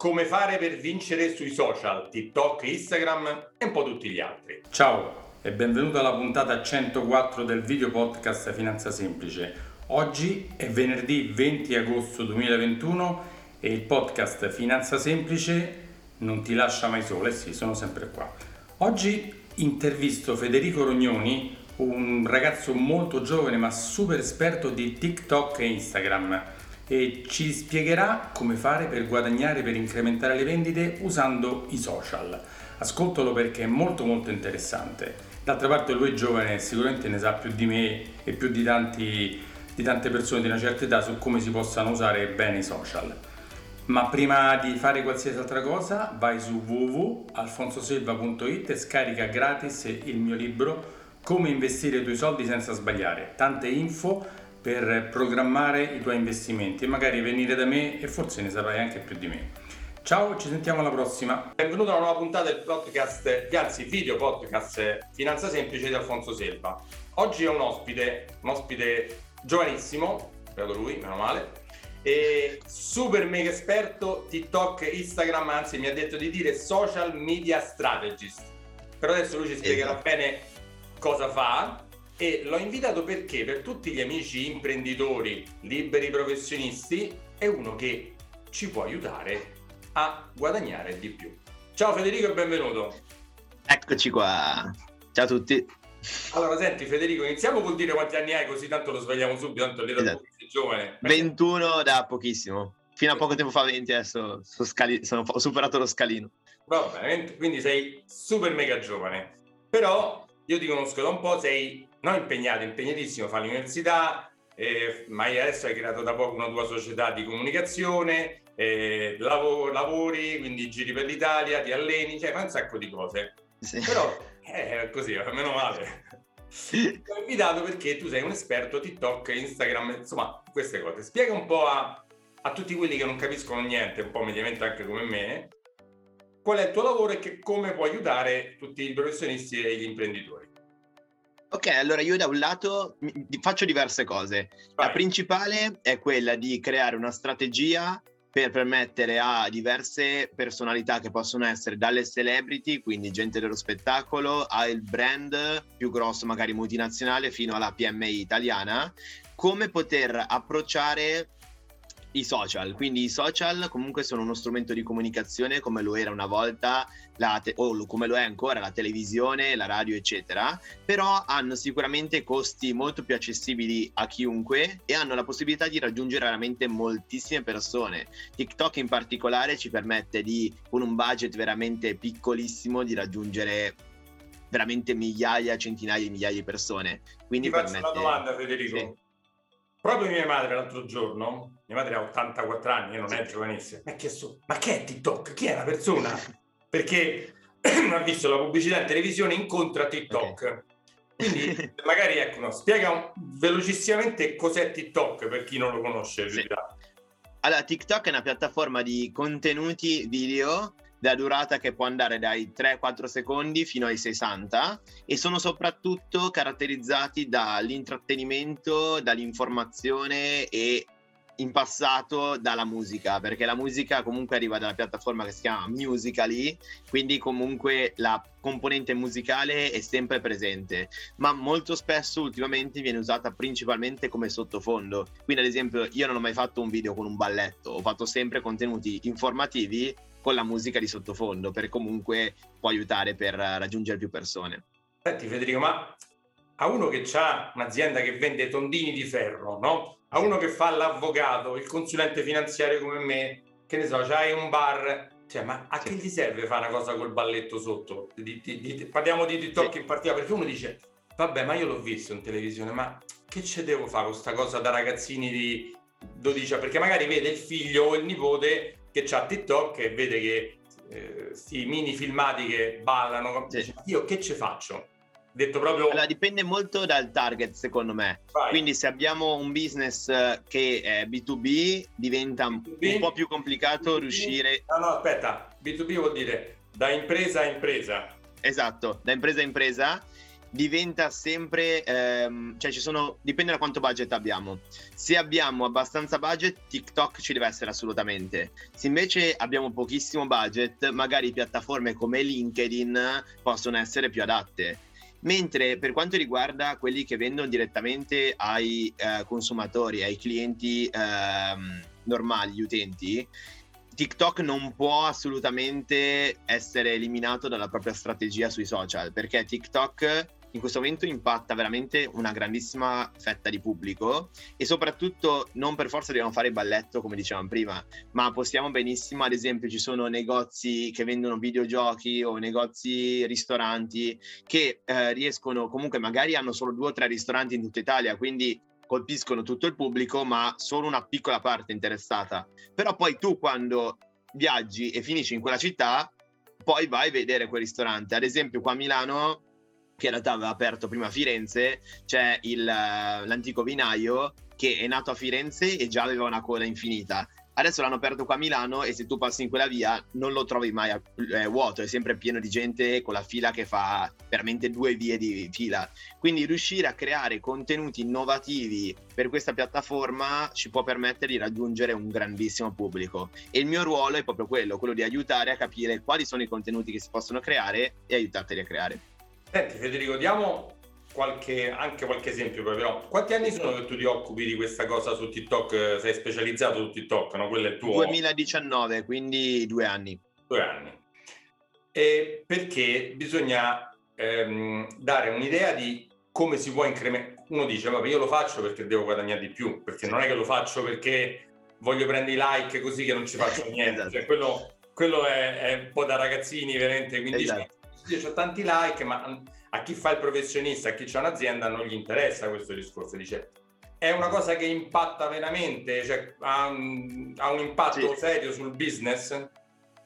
come fare per vincere sui social, TikTok, Instagram e un po' tutti gli altri. Ciao e benvenuto alla puntata 104 del video podcast Finanza Semplice. Oggi è venerdì 20 agosto 2021 e il podcast Finanza Semplice non ti lascia mai solo, eh sì, sono sempre qua. Oggi intervisto Federico Rognoni, un ragazzo molto giovane ma super esperto di TikTok e Instagram e ci spiegherà come fare per guadagnare, per incrementare le vendite usando i social. Ascoltalo perché è molto molto interessante. D'altra parte lui è giovane sicuramente ne sa più di me e più di, tanti, di tante persone di una certa età su come si possano usare bene i social. Ma prima di fare qualsiasi altra cosa vai su www.alfonsoselva.it e scarica gratis il mio libro Come investire i tuoi soldi senza sbagliare. Tante info per programmare i tuoi investimenti e magari venire da me e forse ne saprai anche più di me. Ciao, ci sentiamo alla prossima. Benvenuto a una nuova puntata del podcast, anzi video podcast Finanza Semplice di Alfonso Selva. Oggi ho un ospite, un ospite giovanissimo, credo lui, meno male, e super mega esperto TikTok, Instagram, anzi mi ha detto di dire social media strategist. Però adesso lui ci spiegherà esatto. bene cosa fa e l'ho invitato perché per tutti gli amici imprenditori, liberi professionisti, è uno che ci può aiutare a guadagnare di più. Ciao Federico e benvenuto. Eccoci qua. Ciao a tutti. Allora, senti Federico, iniziamo col dire quanti anni hai così tanto lo svegliamo subito, tanto lì esatto. sei giovane. 21 da pochissimo. Fino a poco tempo fa 20, adesso sono scali- sono, ho superato lo scalino. Va bene, quindi sei super mega giovane. Però io ti conosco da un po', sei no impegnato, impegnatissimo, fa l'università, eh, ma adesso hai creato da poco una tua società di comunicazione, eh, lav- lavori, quindi giri per l'Italia, ti alleni, cioè fai un sacco di cose. Sì. Però eh, è così, meno male. Ti ho invitato perché tu sei un esperto TikTok, Instagram, insomma, queste cose. Spiega un po' a, a tutti quelli che non capiscono niente, un po' mediamente anche come me, qual è il tuo lavoro e che, come può aiutare tutti i professionisti e gli imprenditori. Ok, allora io da un lato faccio diverse cose. Vai. La principale è quella di creare una strategia per permettere a diverse personalità che possono essere dalle celebrity, quindi gente dello spettacolo, al brand più grosso, magari multinazionale, fino alla PMI italiana, come poter approcciare i social, quindi i social comunque sono uno strumento di comunicazione come lo era una volta te- o come lo è ancora la televisione, la radio eccetera, però hanno sicuramente costi molto più accessibili a chiunque e hanno la possibilità di raggiungere veramente moltissime persone. TikTok in particolare ci permette di con un budget veramente piccolissimo di raggiungere veramente migliaia, centinaia di migliaia di persone. Quindi Ti faccio permette... una domanda Federico. Sì Proprio mia madre l'altro giorno, mia madre ha 84 anni, non è giovanissima, mi ha chiesto, ma che è TikTok? Chi è la persona? Perché ha visto la pubblicità in televisione incontra TikTok. Okay. Quindi magari ecco, no, spiega un, velocissimamente cos'è TikTok per chi non lo conosce. Sì. Allora, TikTok è una piattaforma di contenuti video della durata che può andare dai 3-4 secondi fino ai 60 e sono soprattutto caratterizzati dall'intrattenimento, dall'informazione e in passato dalla musica, perché la musica comunque arriva dalla piattaforma che si chiama Musically, quindi comunque la componente musicale è sempre presente, ma molto spesso ultimamente viene usata principalmente come sottofondo. Quindi ad esempio io non ho mai fatto un video con un balletto, ho fatto sempre contenuti informativi con la musica di sottofondo, per comunque può aiutare per raggiungere più persone. Senti Federico, ma a uno che ha un'azienda che vende tondini di ferro, no? A uno che fa l'avvocato, il consulente finanziario come me, che ne so, c'hai un bar, cioè, ma a che gli serve fare una cosa col balletto sotto? Di, di, di, parliamo di TikTok sì. in particolare, perché uno dice, vabbè, ma io l'ho visto in televisione, ma che ce devo fare con questa cosa da ragazzini di 12 anni? Perché magari vede il figlio o il nipote che ha TikTok e vede che questi eh, mini filmati che ballano, sì. io che ci faccio? Detto proprio... Allora, dipende molto dal target, secondo me. Vai. Quindi, se abbiamo un business che è B2B, diventa B2B, un po' più complicato B2B. riuscire. No, no, aspetta, B2B vuol dire da impresa a impresa. Esatto, da impresa a impresa. Diventa sempre, ehm, cioè ci sono, dipende da quanto budget abbiamo. Se abbiamo abbastanza budget, TikTok ci deve essere assolutamente. Se invece abbiamo pochissimo budget, magari piattaforme come LinkedIn possono essere più adatte. Mentre per quanto riguarda quelli che vendono direttamente ai eh, consumatori, ai clienti eh, normali, gli utenti, TikTok non può assolutamente essere eliminato dalla propria strategia sui social perché TikTok in questo momento impatta veramente una grandissima fetta di pubblico e soprattutto non per forza dobbiamo fare balletto come dicevamo prima, ma possiamo benissimo, ad esempio ci sono negozi che vendono videogiochi o negozi ristoranti che eh, riescono comunque magari hanno solo due o tre ristoranti in tutta Italia, quindi colpiscono tutto il pubblico, ma solo una piccola parte interessata. Però poi tu quando viaggi e finisci in quella città, poi vai a vedere quel ristorante. Ad esempio qua a Milano che in realtà aveva aperto prima a Firenze, c'è il, l'antico vinaio che è nato a Firenze e già aveva una coda infinita. Adesso l'hanno aperto qua a Milano e se tu passi in quella via non lo trovi mai eh, vuoto, è sempre pieno di gente con la fila che fa veramente due vie di fila. Quindi riuscire a creare contenuti innovativi per questa piattaforma ci può permettere di raggiungere un grandissimo pubblico. E il mio ruolo è proprio quello, quello di aiutare a capire quali sono i contenuti che si possono creare e aiutarteli a creare. Senti Federico, diamo qualche, anche qualche esempio però. Quanti anni sono che tu ti occupi di questa cosa su TikTok? Sei specializzato su TikTok, no? Quello è il tuo... 2019, quindi due anni. Due anni. E perché bisogna ehm, dare un'idea di come si può incrementare. Uno dice, vabbè, io lo faccio perché devo guadagnare di più, perché non è che lo faccio perché voglio prendere i like così che non ci faccio niente. esatto. cioè, quello, quello è, è, un po' da ragazzini, veramente. Quindi esatto io ho tanti like, ma a chi fa il professionista, a chi ha un'azienda non gli interessa questo discorso. Dice, è una cosa che impatta veramente, cioè ha un, ha un impatto sì. serio sul business?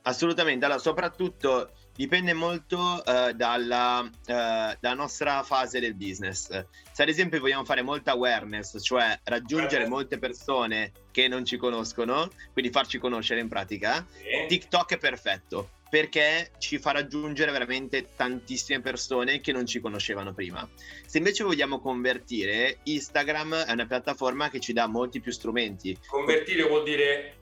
Assolutamente, allora soprattutto dipende molto uh, dalla, uh, dalla, nostra fase del business. Se ad esempio vogliamo fare molta awareness, cioè raggiungere molte persone che non ci conoscono, quindi farci conoscere in pratica, sì. TikTok è perfetto perché ci fa raggiungere veramente tantissime persone che non ci conoscevano prima. Se invece vogliamo convertire, Instagram è una piattaforma che ci dà molti più strumenti. Convertire vuol dire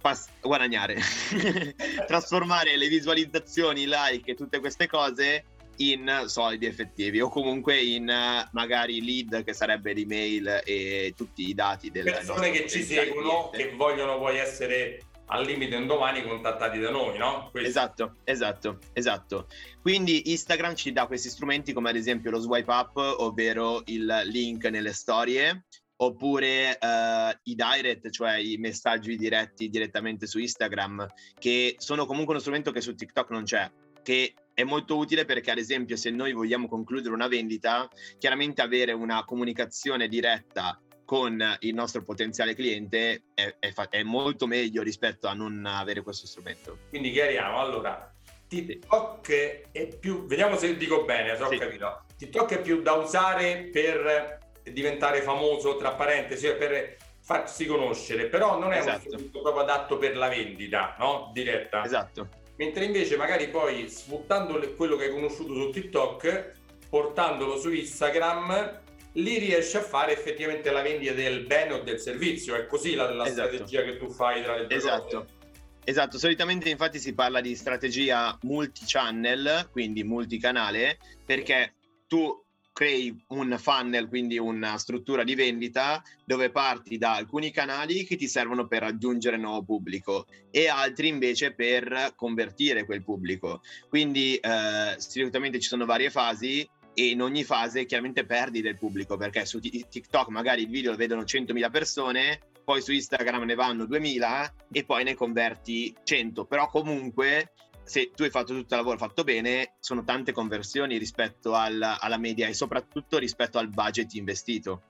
Pas- guadagnare, trasformare le visualizzazioni, i like e tutte queste cose in soldi effettivi o comunque in magari lead che sarebbe l'email e tutti i dati delle persone che ci seguono cliente. che vogliono poi essere al limite un domani contattati da noi, no? Questo. Esatto, esatto, esatto. Quindi Instagram ci dà questi strumenti come ad esempio lo swipe up, ovvero il link nelle storie, oppure uh, i direct, cioè i messaggi diretti direttamente su Instagram, che sono comunque uno strumento che su TikTok non c'è, che è molto utile perché ad esempio se noi vogliamo concludere una vendita, chiaramente avere una comunicazione diretta con il nostro potenziale cliente è, è, è, molto meglio rispetto a non avere questo strumento. Quindi chiariamo, allora, TikTok è più, vediamo se dico bene, se ho sì. capito, TikTok è più da usare per diventare famoso, tra parentesi, per farsi conoscere, però non è esatto. un strumento proprio adatto per la vendita, no? Diretta. Esatto. Mentre invece magari poi sfruttando quello che hai conosciuto su TikTok, portandolo su Instagram, lì riesci a fare effettivamente la vendita del bene o del servizio. È così la, la esatto. strategia che tu fai tra le due esatto. cose. Esatto, solitamente infatti si parla di strategia multi-channel, quindi multicanale, perché tu crei un funnel, quindi una struttura di vendita dove parti da alcuni canali che ti servono per raggiungere nuovo pubblico e altri invece per convertire quel pubblico. Quindi eh, solitamente ci sono varie fasi e in ogni fase chiaramente perdi del pubblico perché su TikTok magari il video lo vedono 100.000 persone, poi su Instagram ne vanno 2.000 e poi ne converti 100, però comunque se tu hai fatto tutto il lavoro fatto bene sono tante conversioni rispetto alla, alla media e soprattutto rispetto al budget investito.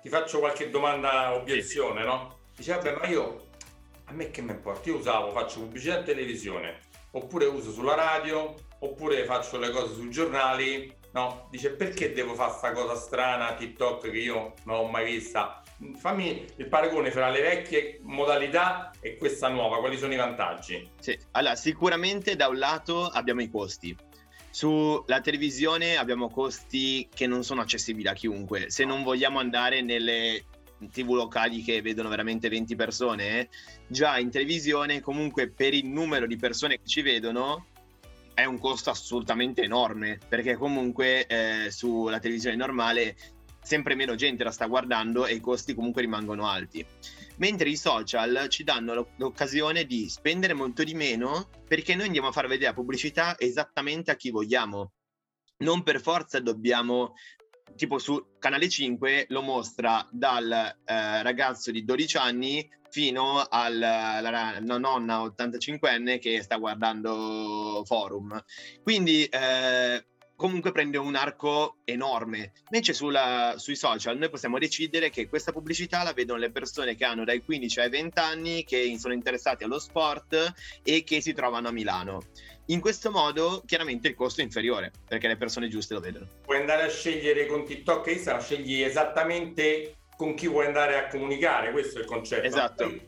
Ti faccio qualche domanda obiezione, sì. no? Dice, vabbè, ma io a me che mi importa? Io usavo, faccio pubblicità in televisione, oppure uso sulla radio, oppure faccio le cose sui giornali, no? Dice perché devo fare questa cosa strana TikTok che io non ho mai vista? Fammi il paragone fra le vecchie modalità e questa nuova, quali sono i vantaggi? Sì, allora sicuramente da un lato abbiamo i costi. Sulla televisione abbiamo costi che non sono accessibili a chiunque. Se non vogliamo andare nelle TV locali che vedono veramente 20 persone, già in televisione comunque per il numero di persone che ci vedono è un costo assolutamente enorme perché comunque eh, sulla televisione normale sempre meno gente la sta guardando e i costi comunque rimangono alti. Mentre i social ci danno l'occasione di spendere molto di meno perché noi andiamo a far vedere la pubblicità esattamente a chi vogliamo. Non per forza dobbiamo tipo su Canale 5 lo mostra dal eh, ragazzo di 12 anni fino alla nonna 85enne che sta guardando Forum. Quindi eh, comunque prende un arco enorme. Invece sulla, sui social noi possiamo decidere che questa pubblicità la vedono le persone che hanno dai 15 ai 20 anni, che sono interessati allo sport e che si trovano a Milano. In questo modo chiaramente il costo è inferiore perché le persone giuste lo vedono. Puoi andare a scegliere con TikTok e Instagram, scegli esattamente con chi vuoi andare a comunicare, questo è il concetto. Esatto. Poi,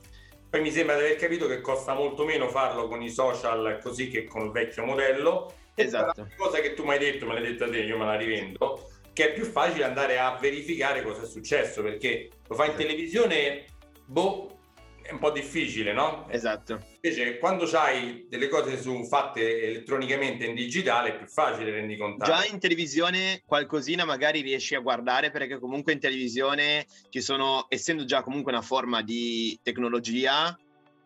poi mi sembra di aver capito che costa molto meno farlo con i social così che con il vecchio modello. Esatto. La cosa che tu mi hai detto, me l'hai detto a te, io me la rivendo, che è più facile andare a verificare cosa è successo perché lo fai in esatto. televisione, boh, è un po' difficile, no? Esatto. Invece quando hai delle cose su, fatte elettronicamente in digitale è più facile rendi conto. Già in televisione qualcosina magari riesci a guardare perché comunque in televisione ci sono, essendo già comunque una forma di tecnologia,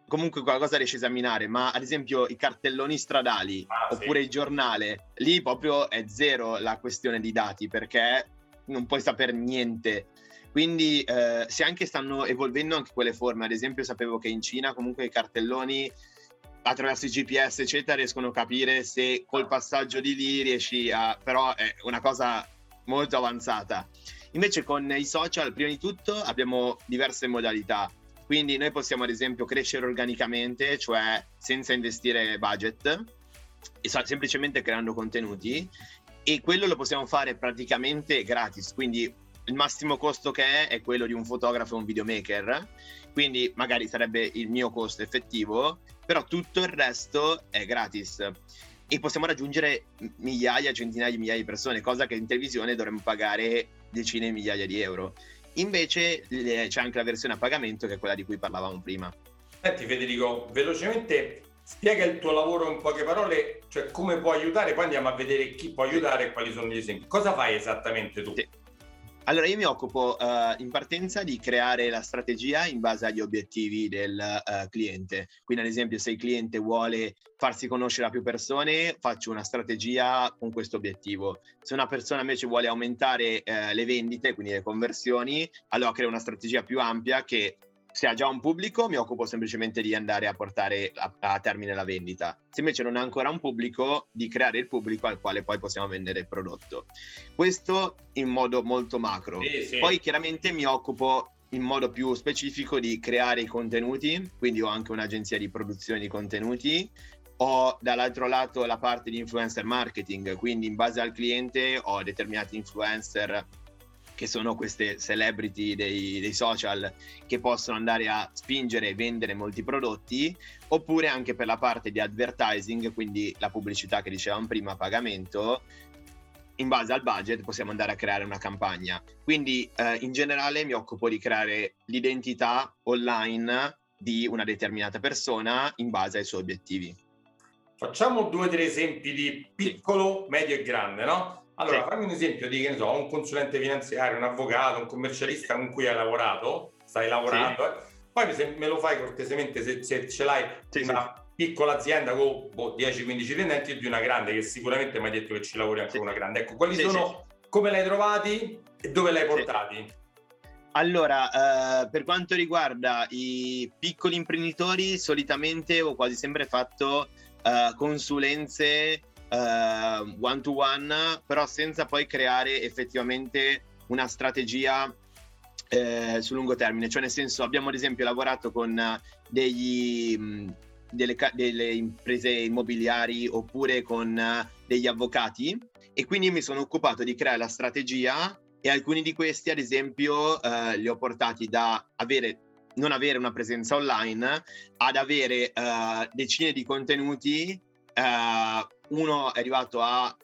comunque qualcosa riesci a esaminare, ma ad esempio i cartelloni stradali ah, oppure sì. il giornale, lì proprio è zero la questione di dati perché non puoi sapere niente quindi eh, se anche stanno evolvendo anche quelle forme, ad esempio sapevo che in Cina comunque i cartelloni attraverso i GPS eccetera riescono a capire se col passaggio di lì riesci a... però è una cosa molto avanzata. Invece con i social, prima di tutto, abbiamo diverse modalità. Quindi noi possiamo ad esempio crescere organicamente, cioè senza investire budget, semplicemente creando contenuti e quello lo possiamo fare praticamente gratis, quindi il massimo costo che è è quello di un fotografo e un videomaker, quindi magari sarebbe il mio costo effettivo, però tutto il resto è gratis e possiamo raggiungere migliaia, centinaia di migliaia di persone, cosa che in televisione dovremmo pagare decine di migliaia di euro. Invece c'è anche la versione a pagamento che è quella di cui parlavamo prima. Senti Federico, velocemente spiega il tuo lavoro in poche parole, cioè come può aiutare, poi andiamo a vedere chi può aiutare e quali sono gli esempi. Cosa fai esattamente tu? Sì. Allora, io mi occupo uh, in partenza di creare la strategia in base agli obiettivi del uh, cliente. Quindi, ad esempio, se il cliente vuole farsi conoscere a più persone, faccio una strategia con questo obiettivo. Se una persona invece vuole aumentare uh, le vendite, quindi le conversioni, allora creo una strategia più ampia che se ha già un pubblico mi occupo semplicemente di andare a portare a, a, termine la vendita. Se invece non ha ancora un pubblico, di creare il pubblico al quale poi possiamo vendere il prodotto. Questo in modo molto macro. Sì, sì. Poi chiaramente mi occupo in modo più specifico di creare i contenuti, quindi ho anche un'agenzia di produzione di contenuti. Ho dall'altro lato la parte di influencer marketing, quindi in base al cliente ho determinati influencer che sono queste celebrity dei, dei, social che possono andare a spingere e vendere molti prodotti, oppure anche per la parte di advertising, quindi la pubblicità che dicevamo prima a pagamento, in base al budget possiamo andare a creare una campagna. Quindi eh, in generale mi occupo di creare l'identità online di una determinata persona in base ai suoi obiettivi. Facciamo due o tre esempi di piccolo, medio e grande, no? Allora, sì. fammi un esempio di, che ne so, un consulente finanziario, un avvocato, un commercialista con cui hai lavorato, stai lavorando, sì. eh? poi se me lo fai cortesemente se, se ce l'hai sì, una piccola azienda con boh, 10-15 dipendenti e di una grande, che sicuramente mi hai detto che ci lavori anche una grande. Ecco, quali sono, come l'hai trovati e dove l'hai portati? Allora, eh, per quanto riguarda i piccoli imprenditori, solitamente ho quasi sempre fatto eh, consulenze uh, one to one, però senza poi creare effettivamente una strategia eh, su lungo termine. Cioè, nel senso, abbiamo ad esempio lavorato con degli, mh, delle, delle, imprese immobiliari oppure con degli avvocati e quindi mi sono occupato di creare la strategia e alcuni di questi, ad esempio, eh, li ho portati da avere non avere una presenza online ad avere uh, decine di contenuti uh, uno è arrivato a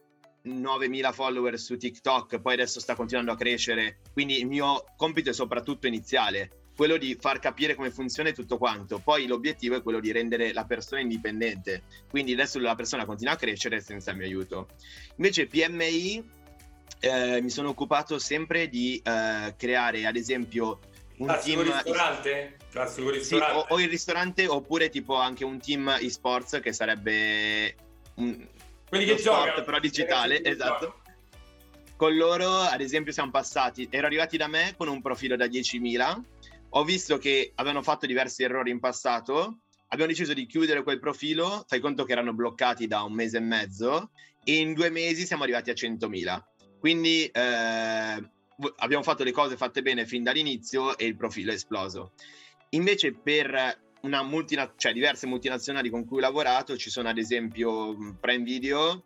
9.000 follower su TikTok, poi adesso sta continuando a crescere, quindi il mio compito è soprattutto iniziale, quello di far capire come funziona tutto quanto. Poi l'obiettivo è quello di rendere la persona indipendente, quindi adesso la persona continua a crescere senza il mio aiuto. Invece PMI eh, mi sono occupato sempre di eh, creare ad esempio un Classico team ristorante? Classico ristorante. Sì, o, o, il ristorante oppure tipo anche un team esports che sarebbe un, quelli che giocano però digitale, esatto. Con loro, ad esempio, siamo passati, ero arrivati da me con un profilo da 10.000, ho visto che avevano fatto diversi errori in passato, abbiamo deciso di chiudere quel profilo, fai conto che erano bloccati da un mese e mezzo, e in due mesi siamo arrivati a 100.000. Quindi eh, abbiamo fatto le cose fatte bene fin dall'inizio e il profilo è esploso. Invece per una multina- cioè diverse multinazionali con cui ho lavorato, ci sono ad esempio Prime Video,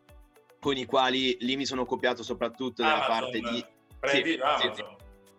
con i quali lì mi sono copiato soprattutto Amazon, parte di... Prime sì, Video, sì,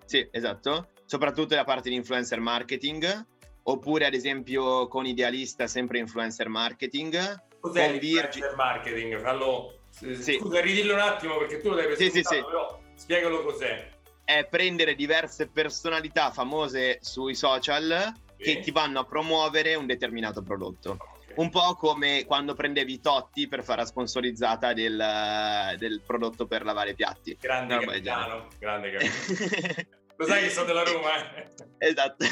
sì, esatto. Soprattutto della parte di influencer marketing, oppure ad esempio con Idealista, sempre influencer marketing. Cos'è con l'influencer marketing? Fallo... Sì. Scusa, ridillo un attimo perché tu lo devi sì, sì, sì. però spiegalo cos'è. È prendere diverse personalità famose sui social che ti vanno a promuovere un determinato prodotto. Okay. Un po' come quando prendevi Totti per fare la sponsorizzata del, del prodotto per lavare i piatti. Grande no, capitano, grande capitano. Lo sai che sono della Roma, eh? Esatto.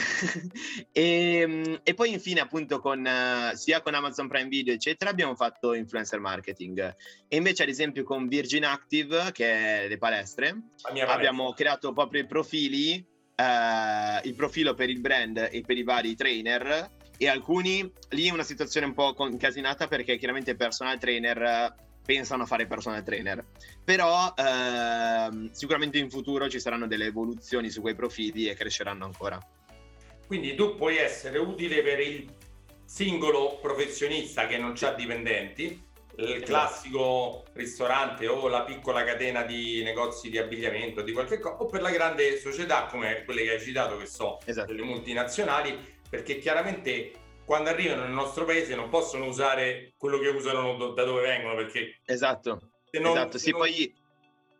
e, ehm, e, poi infine appunto con, uh, sia con Amazon Prime Video eccetera abbiamo fatto influencer marketing. E invece ad esempio con Virgin Active che è le palestre abbiamo creato proprio i profili eh, il profilo per il brand e per i vari trainer. E alcuni lì è una situazione un po' incasinata perché chiaramente i personal trainer pensano a fare personal trainer. Però eh, sicuramente in futuro ci saranno delle evoluzioni su quei profili e cresceranno ancora. Quindi tu puoi essere utile per il singolo professionista che non ha dipendenti il classico ristorante o la piccola catena di negozi di abbigliamento di qualche cosa o per la grande società come quelle che hai citato che sono esatto. delle multinazionali perché chiaramente quando arrivano nel nostro paese non possono usare quello che usano da dove vengono perché esatto. non, esatto. sì non... poi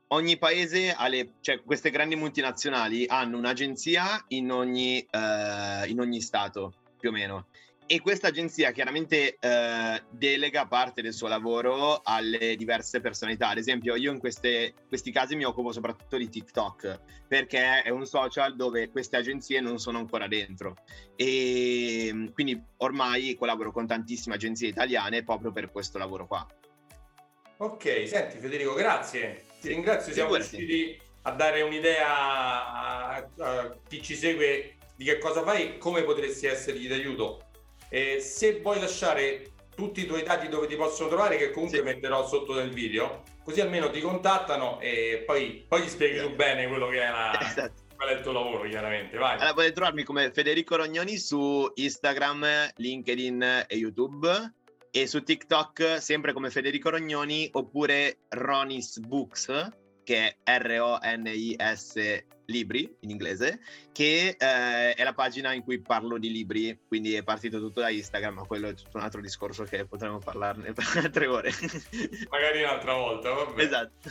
ogni paese ha le, cioè queste grandi multinazionali hanno un'agenzia in ogni, uh, in ogni stato più o meno e questa agenzia chiaramente eh, delega parte del suo lavoro alle diverse personalità. Ad esempio, io in queste, questi casi mi occupo soprattutto di TikTok, perché è un social dove queste agenzie non sono ancora dentro. E mm, quindi ormai collaboro con tantissime agenzie italiane proprio per questo lavoro qua. Ok, senti Federico, grazie. Ti ringrazio, siamo riusciti a dare un'idea a, a chi ci segue di che cosa fai e come potresti essergli d'aiuto eh, se vuoi lasciare tutti i tuoi dati dove ti possono trovare, che comunque sì. metterò sotto nel video, così almeno ti contattano e poi, poi ti spieghi tu bene quello che è, la, esatto. qual è il tuo lavoro, chiaramente. Vai. Allora, potete trovarmi come Federico Rognoni su Instagram, LinkedIn e YouTube e su TikTok sempre come Federico Rognoni oppure Ronis Books che è R-O-N-I-S libri in inglese, che eh, è la pagina in cui parlo di libri, quindi è partito tutto da Instagram, ma quello è tutto un altro discorso che potremmo parlarne per altre ore. Magari un'altra volta, vabbè. Esatto.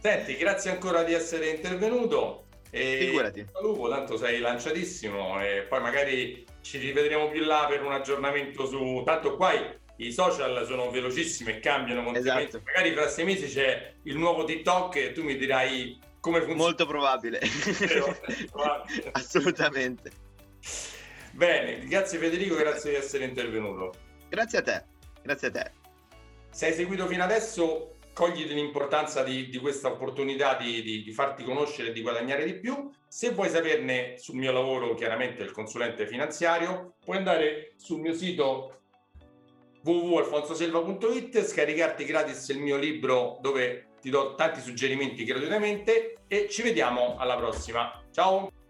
Senti, grazie ancora di essere intervenuto. E Figurati. Lupo, tanto sei lanciatissimo e poi magari ci rivedremo più là per un aggiornamento su... Tanto qua i social sono velocissimi e cambiano continuamente. Esatto. Magari fra sei mesi c'è il nuovo TikTok e tu mi dirai come funziona. Molto probabile. probabile. Assolutamente. Bene, grazie Federico, grazie di essere intervenuto. Grazie a te, grazie a te. Se hai seguito fino adesso, cogli l'importanza di, di questa opportunità di, di, di, farti conoscere e di guadagnare di più. Se vuoi saperne sul mio lavoro, chiaramente il consulente finanziario, puoi andare sul mio sito www.alfonsoselva.it, scaricarti gratis il mio libro dove ti do tanti suggerimenti gratuitamente e ci vediamo alla prossima. Ciao!